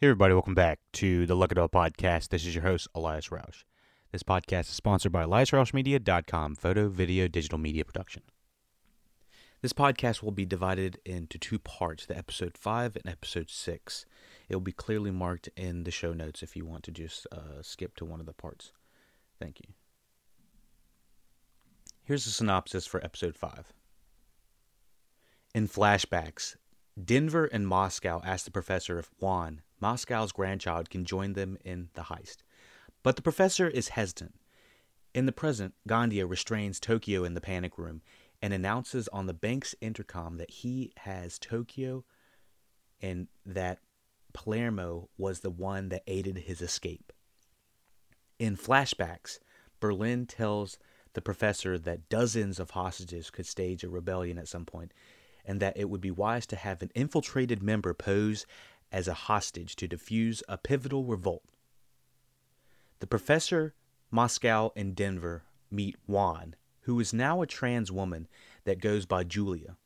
Hey, everybody, welcome back to the Look It Up podcast. This is your host, Elias Roush. This podcast is sponsored by EliasRoushMedia.com, photo, video, digital media production. This podcast will be divided into two parts the episode 5 and episode 6. It will be clearly marked in the show notes if you want to just uh, skip to one of the parts. Thank you. Here's a synopsis for episode 5. In flashbacks, Denver and Moscow ask the professor if Juan, Moscow's grandchild, can join them in the heist. But the professor is hesitant. In the present, Gandia restrains Tokyo in the panic room and announces on the bank's intercom that he has Tokyo and that Palermo was the one that aided his escape. In flashbacks, Berlin tells the professor that dozens of hostages could stage a rebellion at some point and that it would be wise to have an infiltrated member pose as a hostage to defuse a pivotal revolt. The professor, Moscow, and Denver meet Juan, who is now a trans woman that goes by Julia.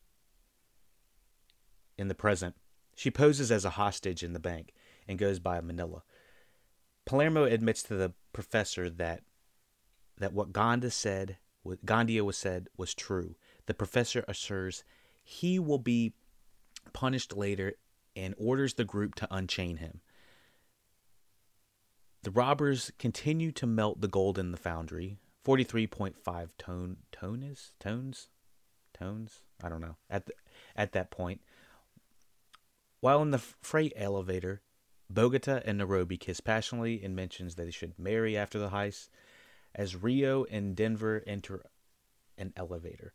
In the present, she poses as a hostage in the bank and goes by Manila. Palermo admits to the professor that that what Gonda said, what Gandia was said, was true. The professor assures he will be punished later and orders the group to unchain him. The robbers continue to melt the gold in the foundry. 43.5 tone tones tones tones I don't know at the, at that point while in the freight elevator Bogota and Nairobi kiss passionately and mentions that they should marry after the heist as Rio and Denver enter an elevator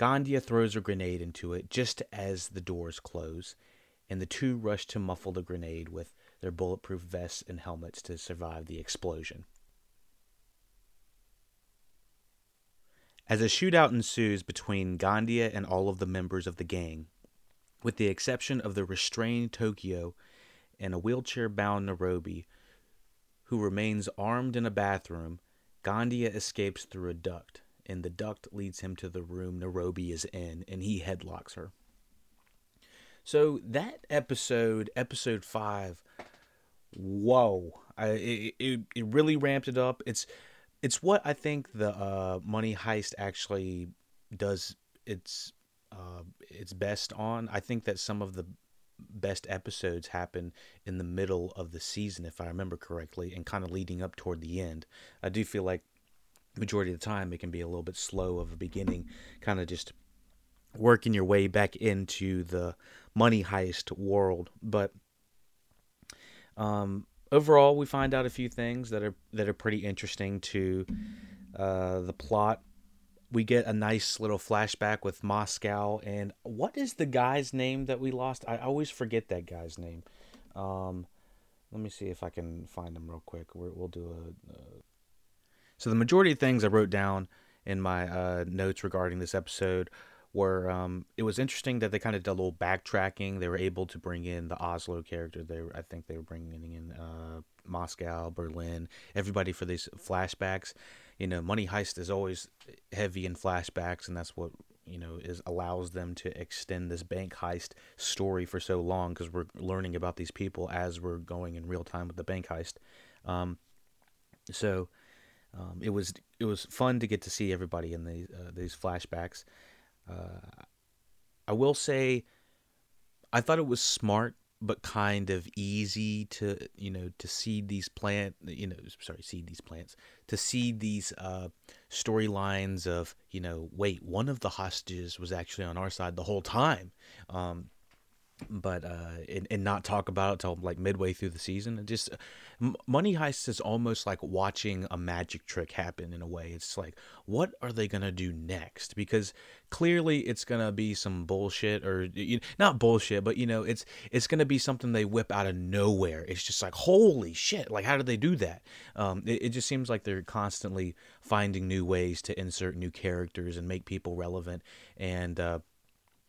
Gandia throws a grenade into it just as the doors close, and the two rush to muffle the grenade with their bulletproof vests and helmets to survive the explosion. As a shootout ensues between Gandia and all of the members of the gang, with the exception of the restrained Tokyo and a wheelchair bound Nairobi, who remains armed in a bathroom, Gandia escapes through a duct and the duct leads him to the room Nairobi is in, and he headlocks her. So that episode, episode five, whoa! I, it, it it really ramped it up. It's it's what I think the uh, Money Heist actually does its uh, its best on. I think that some of the best episodes happen in the middle of the season, if I remember correctly, and kind of leading up toward the end. I do feel like majority of the time it can be a little bit slow of a beginning kind of just working your way back into the money heist world. But um, overall we find out a few things that are that are pretty interesting to uh, the plot. We get a nice little flashback with Moscow and what is the guy's name that we lost? I always forget that guy's name. Um, let me see if I can find him real quick. We will do a, a so the majority of things I wrote down in my uh, notes regarding this episode were um, it was interesting that they kind of did a little backtracking. They were able to bring in the Oslo character. They were, I think they were bringing in uh, Moscow, Berlin, everybody for these flashbacks. You know, Money Heist is always heavy in flashbacks, and that's what you know is allows them to extend this bank heist story for so long because we're learning about these people as we're going in real time with the bank heist. Um, so um, it was it was fun to get to see everybody in these uh, these flashbacks. Uh, I will say, I thought it was smart but kind of easy to you know to seed these plant you know sorry seed these plants to seed these uh, storylines of you know wait one of the hostages was actually on our side the whole time um, but uh, and, and not talk about it till like midway through the season. It just Money Heist is almost like watching a magic trick happen in a way. It's like, what are they gonna do next? Because clearly it's gonna be some bullshit or you not bullshit, but you know, it's it's gonna be something they whip out of nowhere. It's just like, holy shit! Like, how did they do that? Um, it, it just seems like they're constantly finding new ways to insert new characters and make people relevant and. Uh,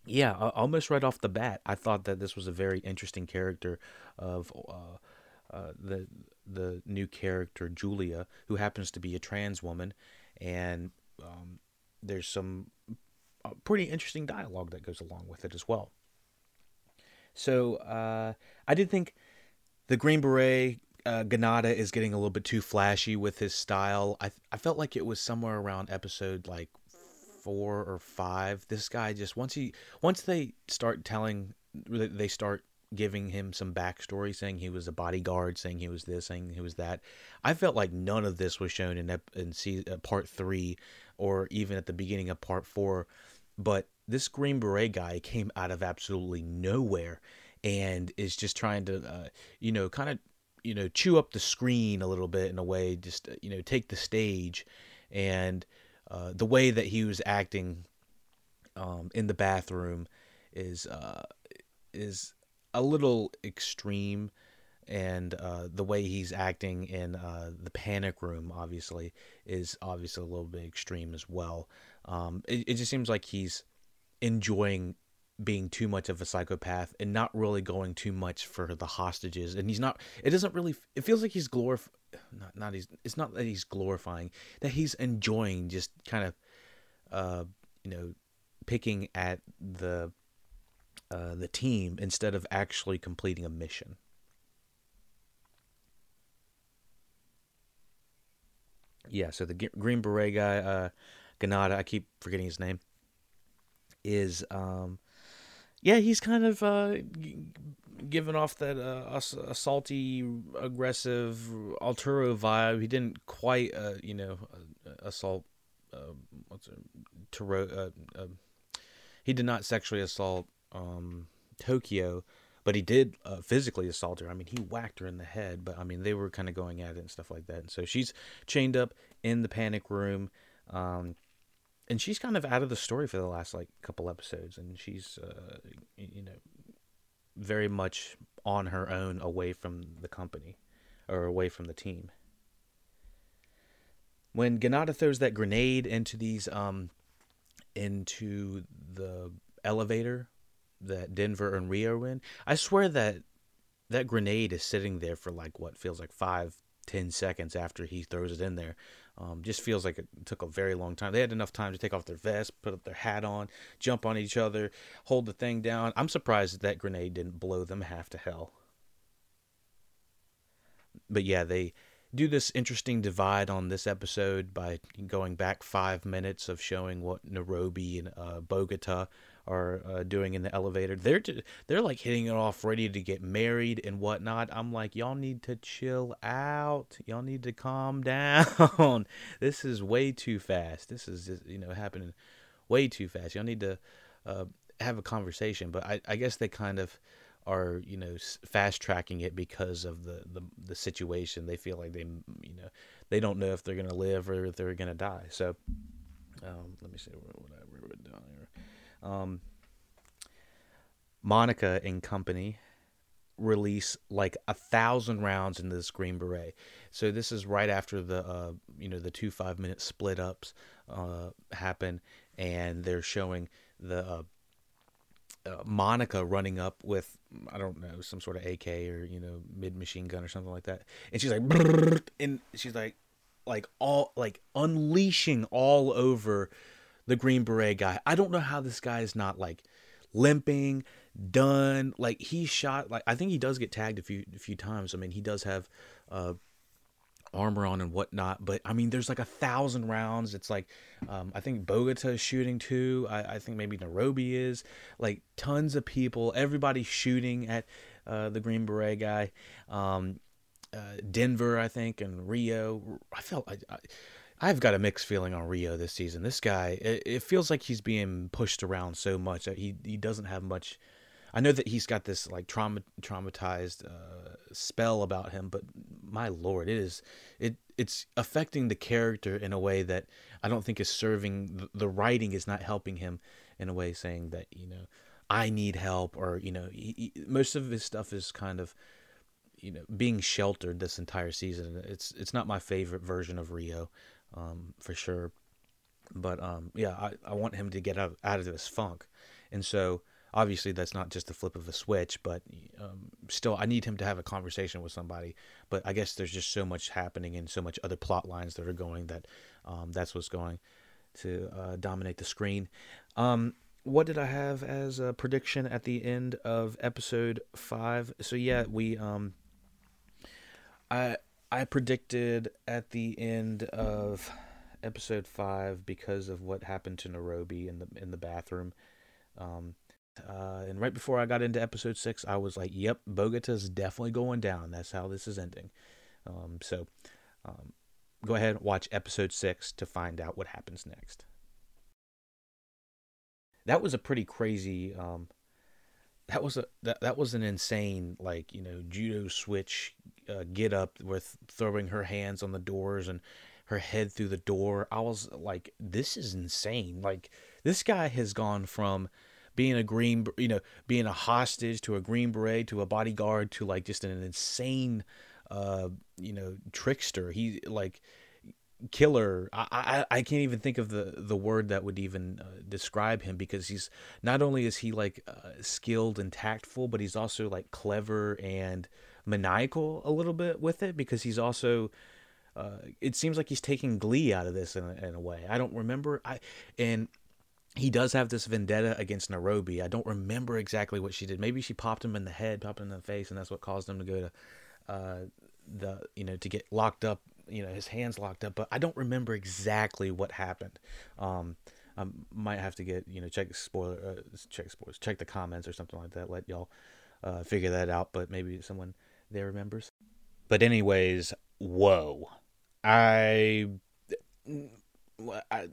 yeah, almost right off the bat, I thought that this was a very interesting character of uh, uh, the the new character Julia, who happens to be a trans woman, and um, there's some uh, pretty interesting dialogue that goes along with it as well. So uh, I did think the Green Beret uh, Granada is getting a little bit too flashy with his style. I I felt like it was somewhere around episode like four or five. This guy just once he once they start telling they start giving him some backstory, saying he was a bodyguard, saying he was this, saying he was that. I felt like none of this was shown in in see, uh, part three, or even at the beginning of part four. But this Green Beret guy came out of absolutely nowhere, and is just trying to, uh, you know, kind of, you know, chew up the screen a little bit in a way, just uh, you know, take the stage, and uh, the way that he was acting um, in the bathroom is uh, is a little extreme. And uh, the way he's acting in uh, the panic room obviously is obviously a little bit extreme as well. Um, it, it, just seems like he's enjoying being too much of a psychopath and not really going too much for the hostages and he's not it doesn't really it feels like he's glorif not not he's it's not that he's glorifying that he's enjoying just kind of uh you know picking at the uh, the team instead of actually completing a mission. Yeah, so the Green Beret guy, uh, Granada, I keep forgetting his name, is, um, yeah, he's kind of uh, giving off that uh, assaulty, aggressive Arturo vibe. He didn't quite, uh, you know, assault. Uh, what's it? Toro, uh, uh, he did not sexually assault um, Tokyo, but he did uh, physically assault her. I mean, he whacked her in the head, but I mean, they were kind of going at it and stuff like that. And so she's chained up in the panic room. Um, and she's kind of out of the story for the last like couple episodes, and she's, uh, you know, very much on her own, away from the company or away from the team. When Granada throws that grenade into these, um, into the elevator that Denver and Rio are in, I swear that that grenade is sitting there for like what feels like five, ten seconds after he throws it in there. Um, just feels like it took a very long time. They had enough time to take off their vest, put up their hat on, jump on each other, hold the thing down. I'm surprised that, grenade didn't blow them half to hell. But yeah, they do this interesting divide on this episode by going back five minutes of showing what Nairobi and uh, Bogota are uh, doing in the elevator. They're they're like hitting it off, ready to get married and whatnot. I'm like, y'all need to chill out. Y'all need to calm down. this is way too fast. This is just, you know happening way too fast. Y'all need to uh, have a conversation. But I, I guess they kind of are you know fast tracking it because of the, the the situation. They feel like they you know they don't know if they're gonna live or if they're gonna die. So um, let me see what, what I wrote down here. Um, Monica and company release like a thousand rounds into this Green Beret. So this is right after the uh, you know the two five minute split ups uh, happen, and they're showing the uh, uh, Monica running up with I don't know some sort of AK or you know mid machine gun or something like that, and she's like and she's like like all like unleashing all over the Green Beret guy. I don't know how this guy is not like limping, done. Like he shot. Like I think he does get tagged a few a few times. I mean, he does have uh, armor on and whatnot. But I mean, there's like a thousand rounds. It's like um, I think Bogota is shooting too. I, I, think maybe Nairobi is. Like tons of people. Everybody shooting at uh, the Green Beret guy. Um, uh, Denver, I think, and Rio. I felt I, I I've got a mixed feeling on Rio this season. This guy, it, it, feels like he's being pushed around so much. He he doesn't have much. I know that he's got this like trauma traumatized uh, spell about him, but my lord, it is it it's affecting the character in a way that I don't think is serving. The writing is not helping him in a way, saying that you know I need help, or you know he, he, most of his stuff is kind of you know being sheltered this entire season. It's it's not my favorite version of Rio um, for sure. But um, yeah, I, I want him to get out, out of this funk. And so obviously that's not just the flip of a switch, but um, still I need him to have a conversation with somebody. But I guess there's just so much happening and so much other plot lines that are going that um, that's what's going to uh, dominate the screen. Um, what did I have as a prediction at the end of episode five? So yeah, we um, I I predicted at the end of episode five because of what happened to Nairobi in the in the bathroom. Um, uh, and right before I got into episode six, I was like, "Yep, Bogota's definitely going down. That's how this is ending." Um, so, um, go ahead and watch episode six to find out what happens next. That was a pretty crazy. That was a that, that was an insane like you know judo switch uh, get up with throwing her hands on the doors and her head through the door. I was like, this is insane. Like this guy has gone from being a green, you know, being a hostage to a green beret to a bodyguard to like just an insane, uh, you know, trickster. He like killer. I, I I can't even think of the the word that would even uh, describe him because he's not only is he like uh, skilled and tactful, but he's also like clever and maniacal a little bit with it because he's also uh, it seems like he's taking glee out of this in a, in a way. I don't remember. I and he does have this vendetta against Nairobi. I don't remember exactly what she did. Maybe she popped him in the head, popped him in the face, and that's what caused him to go to uh, the you know to get locked up. You know, his hands locked up. But I don't remember exactly what happened. Um, I might have to get you know check spoiler uh, check spoilers check the comments or something like that. Let y'all uh, figure that out. But maybe someone there remembers. But anyways, whoa I, I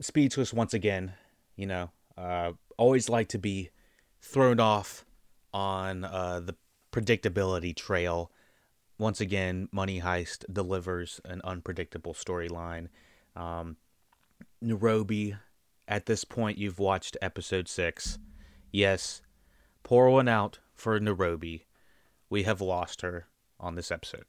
speechless once again. You know, uh, always like to be thrown off on uh, the predictability trail. Once again, Money Heist delivers an unpredictable storyline. Um, Nairobi, at this point, you've watched episode six. Yes, pour one out for Nairobi. We have lost her on this episode.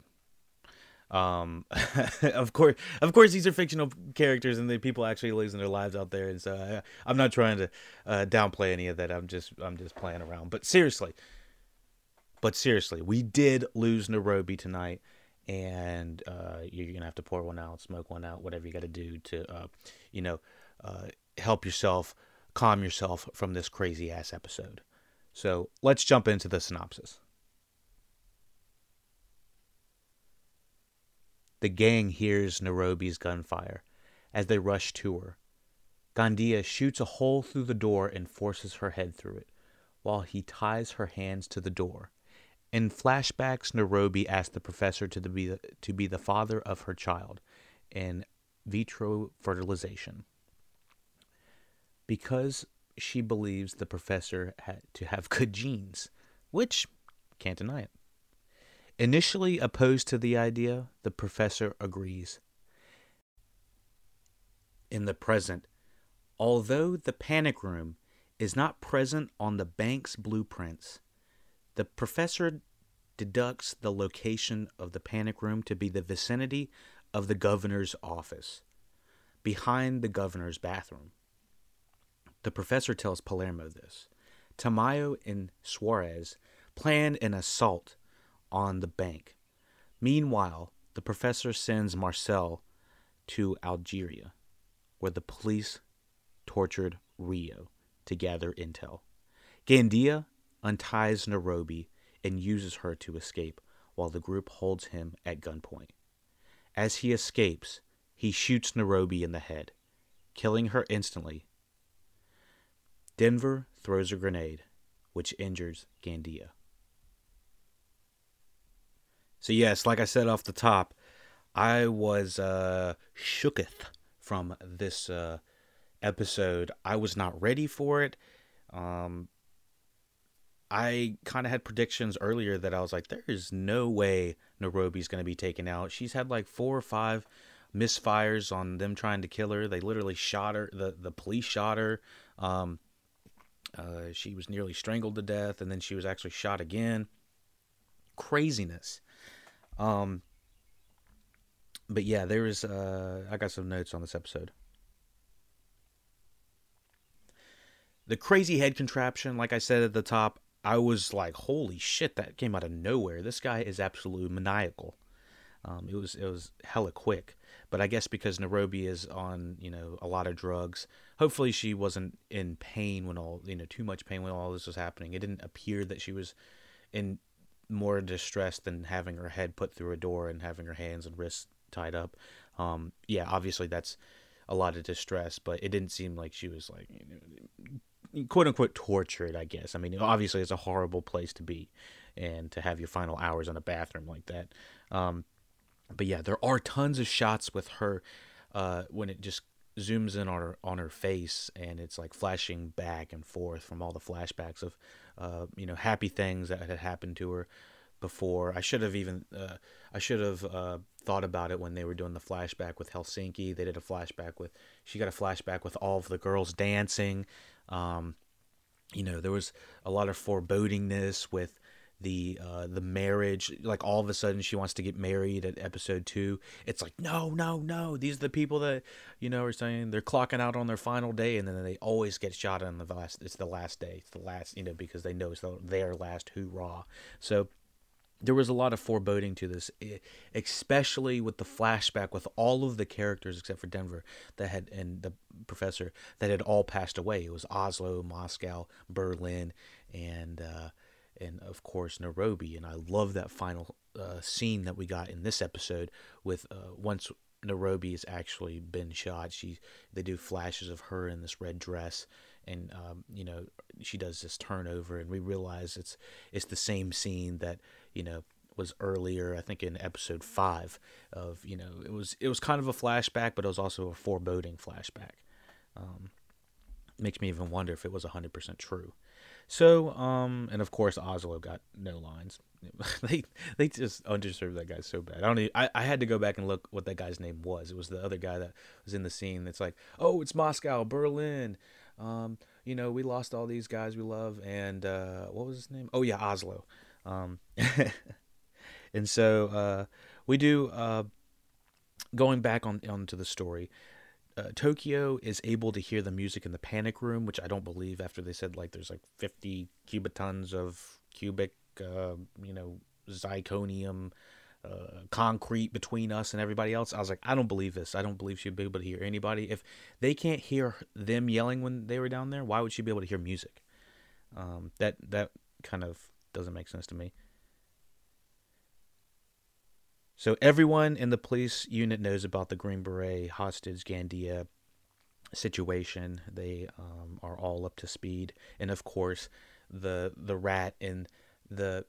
Um, of course, of course, these are fictional characters, and the people actually losing their lives out there. And so, I, am not trying to uh, downplay any of that. I'm just, I'm just playing around. But seriously, but seriously, we did lose Nairobi tonight, and uh, you're gonna have to pour one out, smoke one out, whatever you got to do to, uh, you know, uh, help yourself, calm yourself from this crazy ass episode. So let's jump into the synopsis. The gang hears Nairobi's gunfire as they rush to her. Gandia shoots a hole through the door and forces her head through it, while he ties her hands to the door. In flashbacks, Nairobi asks the professor to be the, to be the father of her child in vitro fertilization because she believes the professor had to have good genes, which can't deny it. Initially opposed to the idea, the professor agrees. In the present, although the panic room is not present on the bank's blueprints, the professor deducts the location of the panic room to be the vicinity of the governor's office, behind the governor's bathroom. The professor tells Palermo this. Tamayo and Suarez plan an assault on the bank. Meanwhile, the professor sends Marcel to Algeria, where the police tortured Rio to gather intel. Gandia unties Nairobi and uses her to escape while the group holds him at gunpoint. As he escapes, he shoots Nairobi in the head, killing her instantly. Denver throws a grenade, which injures Gandia. So yes, like I said off the top, I was uh, shooketh from this uh, episode. I was not ready for it. Um, I kind of had predictions earlier that I was like, there is no way Nairobi's going to be taken out. She's had like four or five misfires on them trying to kill her. They literally shot her. The the police shot her. Um, uh, she was nearly strangled to death, and then she was actually shot again. Craziness. Um, but yeah, there is. Uh, I got some notes on this episode. The crazy head contraption, like I said at the top, I was like, "Holy shit!" That came out of nowhere. This guy is absolutely maniacal. Um, it was it was hella quick, but I guess because Nairobi is on you know a lot of drugs, hopefully she wasn't in pain when all you know too much pain when all this was happening. It didn't appear that she was in more distress than having her head put through a door and having her hands and wrists tied up. Um, yeah, obviously that's a lot of distress, but it didn't seem like she was like you know, quote unquote tortured. I guess. I mean, obviously it's a horrible place to be, and to have your final hours in a bathroom like that. Um, but yeah, there are tons of shots with her uh, when it just zooms in on her on her face and it's like flashing back and forth from all the flashbacks of uh, you know happy things that had happened to her before. I should have even uh, I should have uh, thought about it when they were doing the flashback with Helsinki. They did a flashback with she got a flashback with all of the girls dancing. Um, you know, there was a lot of forebodingness with the uh, the marriage. Like all of a sudden, she wants to get married at episode two. It's like no, no, no. These are the people that you know are saying they're clocking out on their final day, and then they always get shot on the last. It's the last day. It's the last, you know, because they know it's their last hoorah. So there was a lot of foreboding to this, especially with the flashback with all of the characters except for Denver that had and the professor that had all passed away. It was Oslo, Moscow, Berlin, and uh, and of course Nairobi. And I love that final uh, scene that we got in this episode with uh, once Nairobi has actually been shot. She they do flashes of her in this red dress, and um, you know she does this turnover, and we realize it's it's the same scene that you know was earlier i think in episode five of you know it was it was kind of a flashback but it was also a foreboding flashback. Um, makes me even wonder if it was 100% true. So um and of course oslo got no lines. They they just underserved that guy so bad. I don't even, I, I had to go back and look what that guy's name was. It was the other guy that was in the scene it's like oh it's moscow berlin. Um you know we lost all these guys we love and uh what was his name? Oh yeah oslo um, and so uh, we do uh, going back on onto the story. Uh, Tokyo is able to hear the music in the panic room, which I don't believe after they said like there's like 50 cubitons of cubic, uh, you know, zirconium uh, concrete between us and everybody else. I was like, I don't believe this. I don't believe she'd be able to hear anybody. If they can't hear them yelling when they were down there, why would she be able to hear music? Um, that that kind of doesn't make sense to me. So everyone in the police unit knows about the Green Beret hostage Gandia situation. They um, are all up to speed, and of course, the the rat in the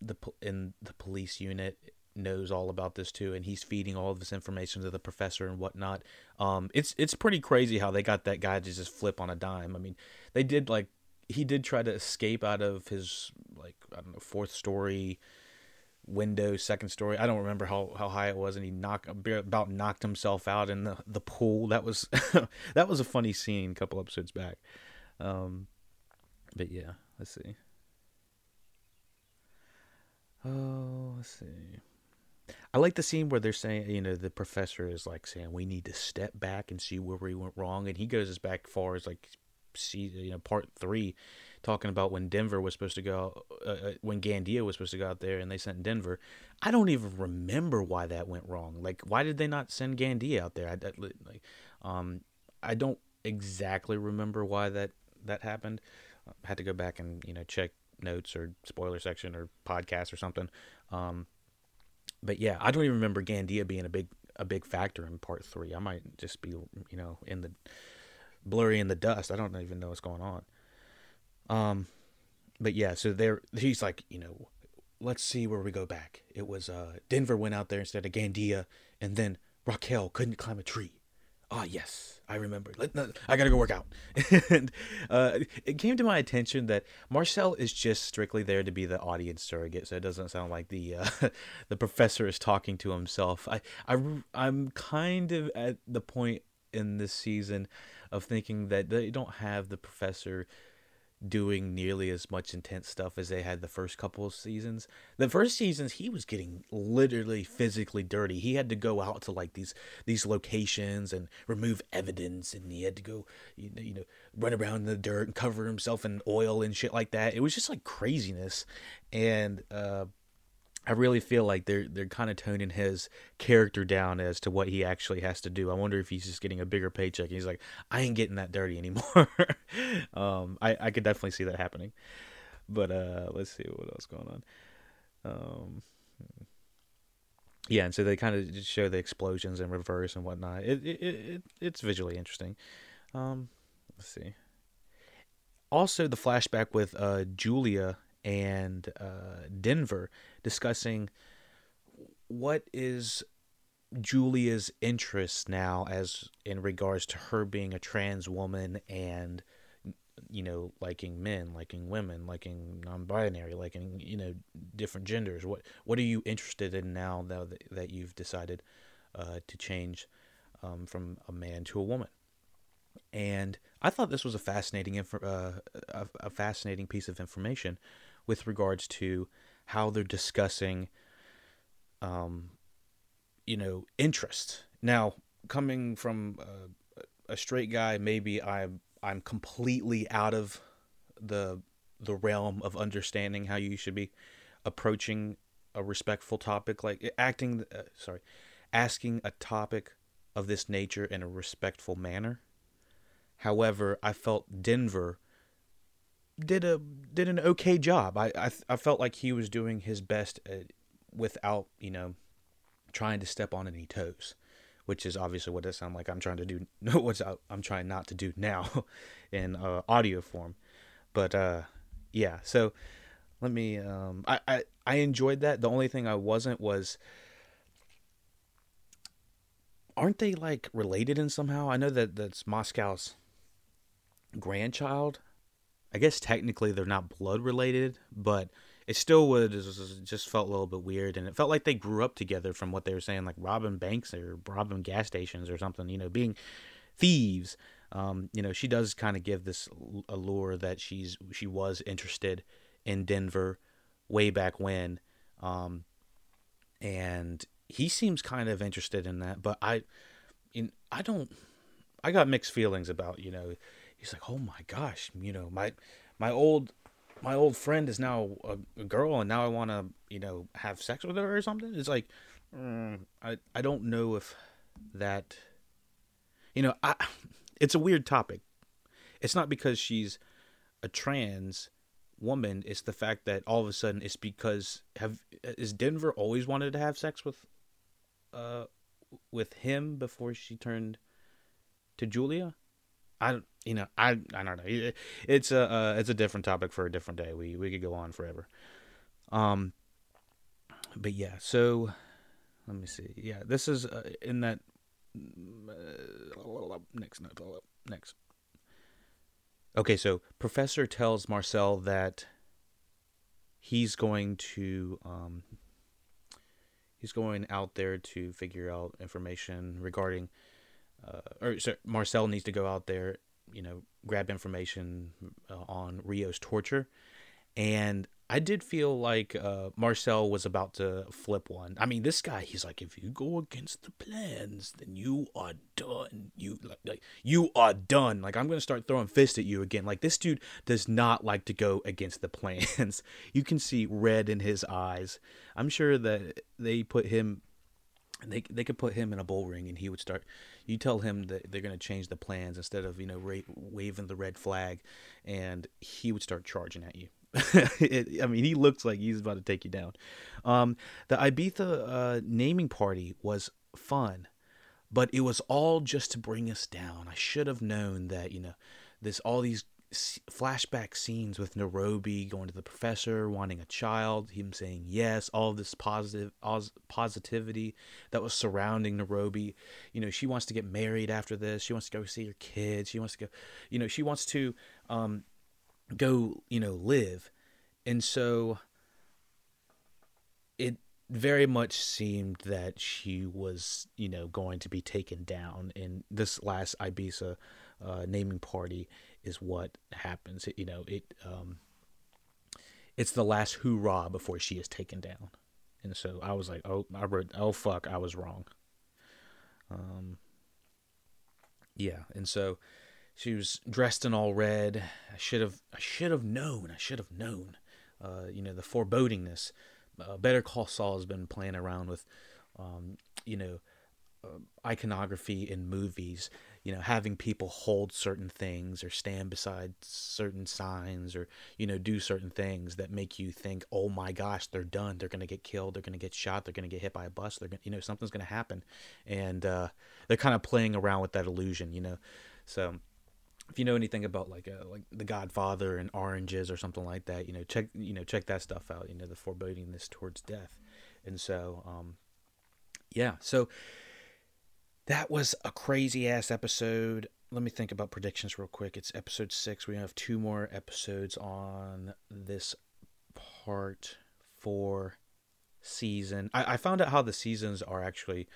the in the police unit knows all about this too, and he's feeding all of this information to the professor and whatnot. Um, it's it's pretty crazy how they got that guy to just flip on a dime. I mean, they did like he did try to escape out of his like I don't know fourth story window, second story. I don't remember how, how high it was, and he knocked about knocked himself out in the, the pool. That was that was a funny scene a couple episodes back. Um, but yeah, let's see. Oh, let's see. I like the scene where they're saying, you know, the professor is like saying we need to step back and see where we went wrong, and he goes as back far as like see you know part three talking about when Denver was supposed to go uh, uh, when Gandia was supposed to go out there and they sent Denver. I don't even remember why that went wrong. Like why did they not send Gandia out there? I like um I don't exactly remember why that that happened. I had to go back and you know check notes or spoiler section or podcast or something. Um but yeah, I don't even remember Gandia being a big a big factor in part 3. I might just be, you know, in the blurry in the dust. I don't even know what's going on. Um, but yeah, so there he's like, you know, let's see where we go back. It was uh Denver went out there instead of Gandia, and then Raquel couldn't climb a tree. Ah, yes, I remember. Let, no, I gotta go work out. and uh, it came to my attention that Marcel is just strictly there to be the audience surrogate, so it doesn't sound like the uh, the professor is talking to himself. I, I I'm kind of at the point in this season of thinking that they don't have the professor doing nearly as much intense stuff as they had the first couple of seasons. The first seasons he was getting literally physically dirty. He had to go out to like these these locations and remove evidence and he had to go you know, you know run around in the dirt and cover himself in oil and shit like that. It was just like craziness and uh I really feel like they're they're kind of toning his character down as to what he actually has to do. I wonder if he's just getting a bigger paycheck. And He's like, I ain't getting that dirty anymore. um, I I could definitely see that happening. But uh, let's see what else going on. Um, yeah, and so they kind of show the explosions in reverse and whatnot. It it, it it's visually interesting. Um, let's see. Also, the flashback with uh, Julia and uh, Denver discussing what is Julia's interest now as in regards to her being a trans woman and you know liking men liking women liking non-binary liking you know different genders. What what are you interested in now that, that you've decided uh, to change um, from a man to a woman? And I thought this was a fascinating inf- uh, a, a fascinating piece of information with regards to how they're discussing, um, you know, interest. Now, coming from uh, a straight guy, maybe I'm I'm completely out of the the realm of understanding how you should be approaching a respectful topic like acting uh, sorry asking a topic of this nature in a respectful manner however i felt denver did a did an okay job. I I, I felt like he was doing his best uh, without you know trying to step on any toes, which is obviously what it sounds like I'm trying to do. No, what's I'm trying not to do now in uh, audio form, but uh, yeah. So let me. Um, I, I I enjoyed that. The only thing I wasn't was. Aren't they like related in somehow? I know that that's Moscow's grandchild I guess technically they're not blood related, but it still would just felt a little bit weird, and it felt like they grew up together from what they were saying, like robbing banks or robbing gas stations or something. You know, being thieves. Um, you know, she does kind of give this allure that she's she was interested in Denver way back when, um, and he seems kind of interested in that. But I, in I don't, I got mixed feelings about you know he's like, "Oh my gosh, you know, my my old my old friend is now a, a girl, and now I want to, you know, have sex with her or something." It's like, mm, I I don't know if that, you know, I it's a weird topic. It's not because she's a trans woman. It's the fact that all of a sudden it's because have is Denver always wanted to have sex with, uh, with him before she turned to Julia. I you know I I don't know. It's a uh, it's a different topic for a different day. We we could go on forever. Um, but yeah. So let me see. Yeah, this is uh, in that uh, next note. next. Okay, so Professor tells Marcel that he's going to um, he's going out there to figure out information regarding uh, or sorry, Marcel needs to go out there, you know, grab information uh, on Rio's torture, and I did feel like uh, Marcel was about to flip one. I mean, this guy, he's like, if you go against the plans, then you are done. You like, like you are done. Like I'm gonna start throwing fists at you again. Like this dude does not like to go against the plans. you can see red in his eyes. I'm sure that they put him they they could put him in a bull ring and he would start you tell him that they're going to change the plans instead of you know ra- waving the red flag and he would start charging at you. It, i mean he looks like he's about to take you down. Um, the ibiza uh, naming party was fun but it was all just to bring us down. I should have known that you know this all these flashback scenes with Nairobi going to the professor, wanting a child, him saying yes, all this positive positivity that was surrounding Nairobi. You know, she wants to get married after this. She wants to go see her kids. She wants to go, you know, she wants to um, go, you know, live. And so it very much seemed that she was, you know, going to be taken down in this last Ibiza uh, naming party is what happens. It, you know, it um, it's the last hoorah before she is taken down, and so I was like, oh, I wrote, oh fuck, I was wrong. Um, yeah, and so she was dressed in all red. I should have, I should have known. I should have known. Uh, you know, the forebodingness. uh, Better Call Saul has been playing around with, um, you know, uh, iconography in movies. You know, having people hold certain things or stand beside certain signs or you know do certain things that make you think, oh my gosh, they're done. They're gonna get killed. They're gonna get shot. They're gonna get hit by a bus. They're gonna, you know, something's gonna happen, and uh, they're kind of playing around with that illusion. You know, so if you know anything about like uh, like The Godfather and oranges or something like that, you know, check you know check that stuff out. You know, the forebodingness towards death, and so um, yeah, so that was a crazy ass episode. Let me think about predictions real quick. It's episode six. We have two more episodes on this part four season. I, I found out how the seasons are actually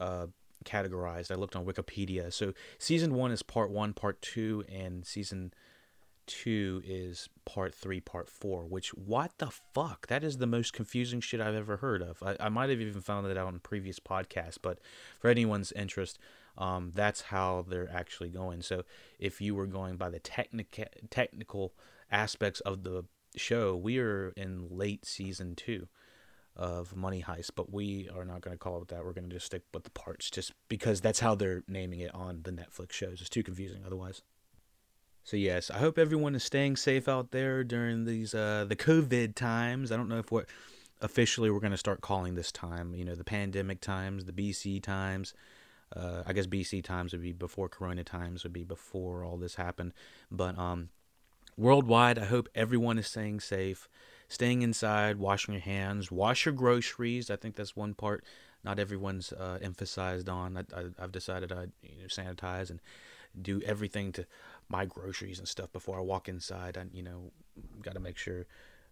uh, categorized. I looked on Wikipedia. So season one is part one, part two, and season two is part three, part four. Which what the fuck? That is the most confusing shit I've ever heard of. I, I might have even found that out in previous podcasts, but for anyone's interest, um, that's how they're actually going. So if you were going by the technical technical aspects of the show, we are in late season two of Money Heist, but we are not going to call it that. We're going to just stick with the parts, just because that's how they're naming it on the Netflix shows. It's too confusing otherwise. So yes, I hope everyone is staying safe out there during these uh, the COVID times. I don't know if what officially we're going to start calling this time. You know, the pandemic times, the BC times. Uh, I guess BC times would be before Corona times would be before all this happened. But um, worldwide, I hope everyone is staying safe staying inside, washing your hands, wash your groceries. I think that's one part not everyone's uh, emphasized on. I, have decided I you know, sanitize and do everything to my groceries and stuff before I walk inside. I you know got to make sure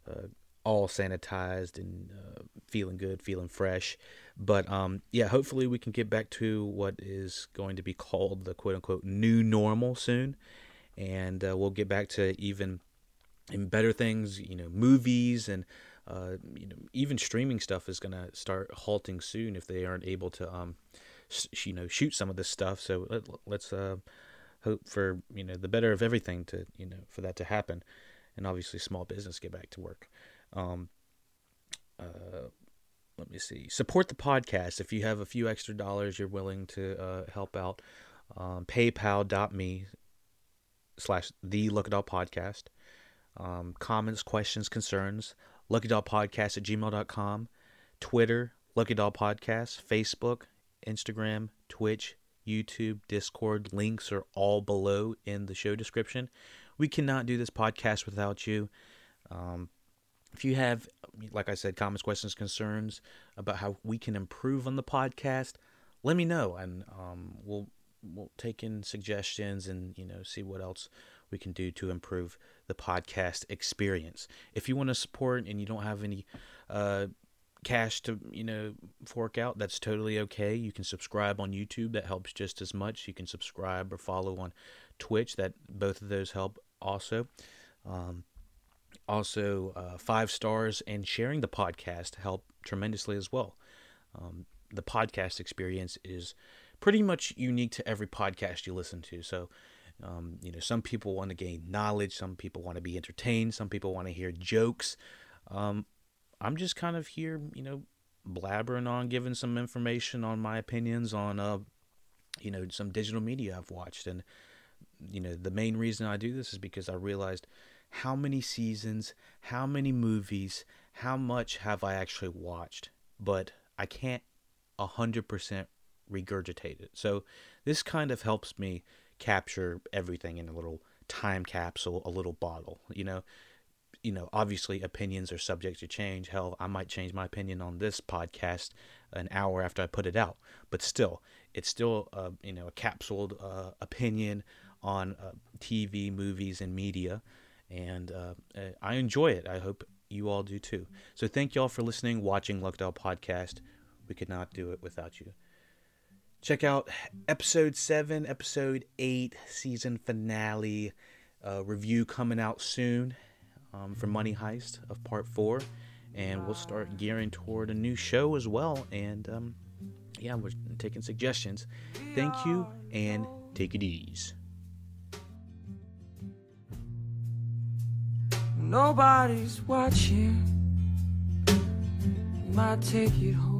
uh, all sanitized and uh, feeling good, feeling fresh. But um, yeah, hopefully we can get back to what is going to be called the quote unquote new normal soon, and uh, we'll get back to even and better things, you know, movies and uh, you know even streaming stuff is gonna start halting soon if they aren't able to um, sh- you know shoot some of this stuff. So let, us uh, hope for you know the better of everything to you know for that to happen, and obviously small business get back to work. Um, uh, let me see. Support the podcast if you have a few extra dollars you're willing to uh, help out. Um, PayPal.me slash the Look It All Podcast um, comments, questions, concerns, luckydollpodcast at gmail.com, Twitter, Look Lucky Doll Podcast, Facebook, Instagram, Twitch, YouTube, Discord. Links are all below in the show description. We cannot do this podcast without you. Um, if you have, like I said, comments, questions, concerns about how we can improve on the podcast, let me know, and um, we'll we'll take in suggestions and you know see what else we can do to improve the podcast experience. If you want to support and you don't have any uh, cash to you know fork out, that's totally okay. You can subscribe on YouTube. That helps just as much. You can subscribe or follow on Twitch. That both of those help also. Um, also, uh, five stars and sharing the podcast help tremendously as well. Um, the podcast experience is pretty much unique to every podcast you listen to. So um, you know, some people want to gain knowledge, some people want to be entertained, some people want to hear jokes. I'm just kind of here, you know, blabbering on, giving some information on my opinions on, uh, you know, some digital media I've watched. And, you know, the main reason I do this is because I realized how many seasons, how many movies, how much have I actually watched, but I can't 100% regurgitate it. So this kind of helps me capture everything in a little time capsule, a little bottle. You know, you know, obviously opinions are subject to change. Hell, I might change my opinion on this podcast an hour after I put it out, but still, it's still uh, you know a capsuled uh, opinion on uh, TV, movies, and media, and uh, I enjoy it. I hope you all do too. So thank y'all for listening, watching Luck Doll Podcast. We could not do it without you. Check out episode 7, episode 8, season finale uh, review coming out soon um, for Money Heist of part 4. And we'll start gearing toward a new show as well. And um, yeah, we're taking suggestions. Thank you and take it easy. Nobody's watching. Might take it home.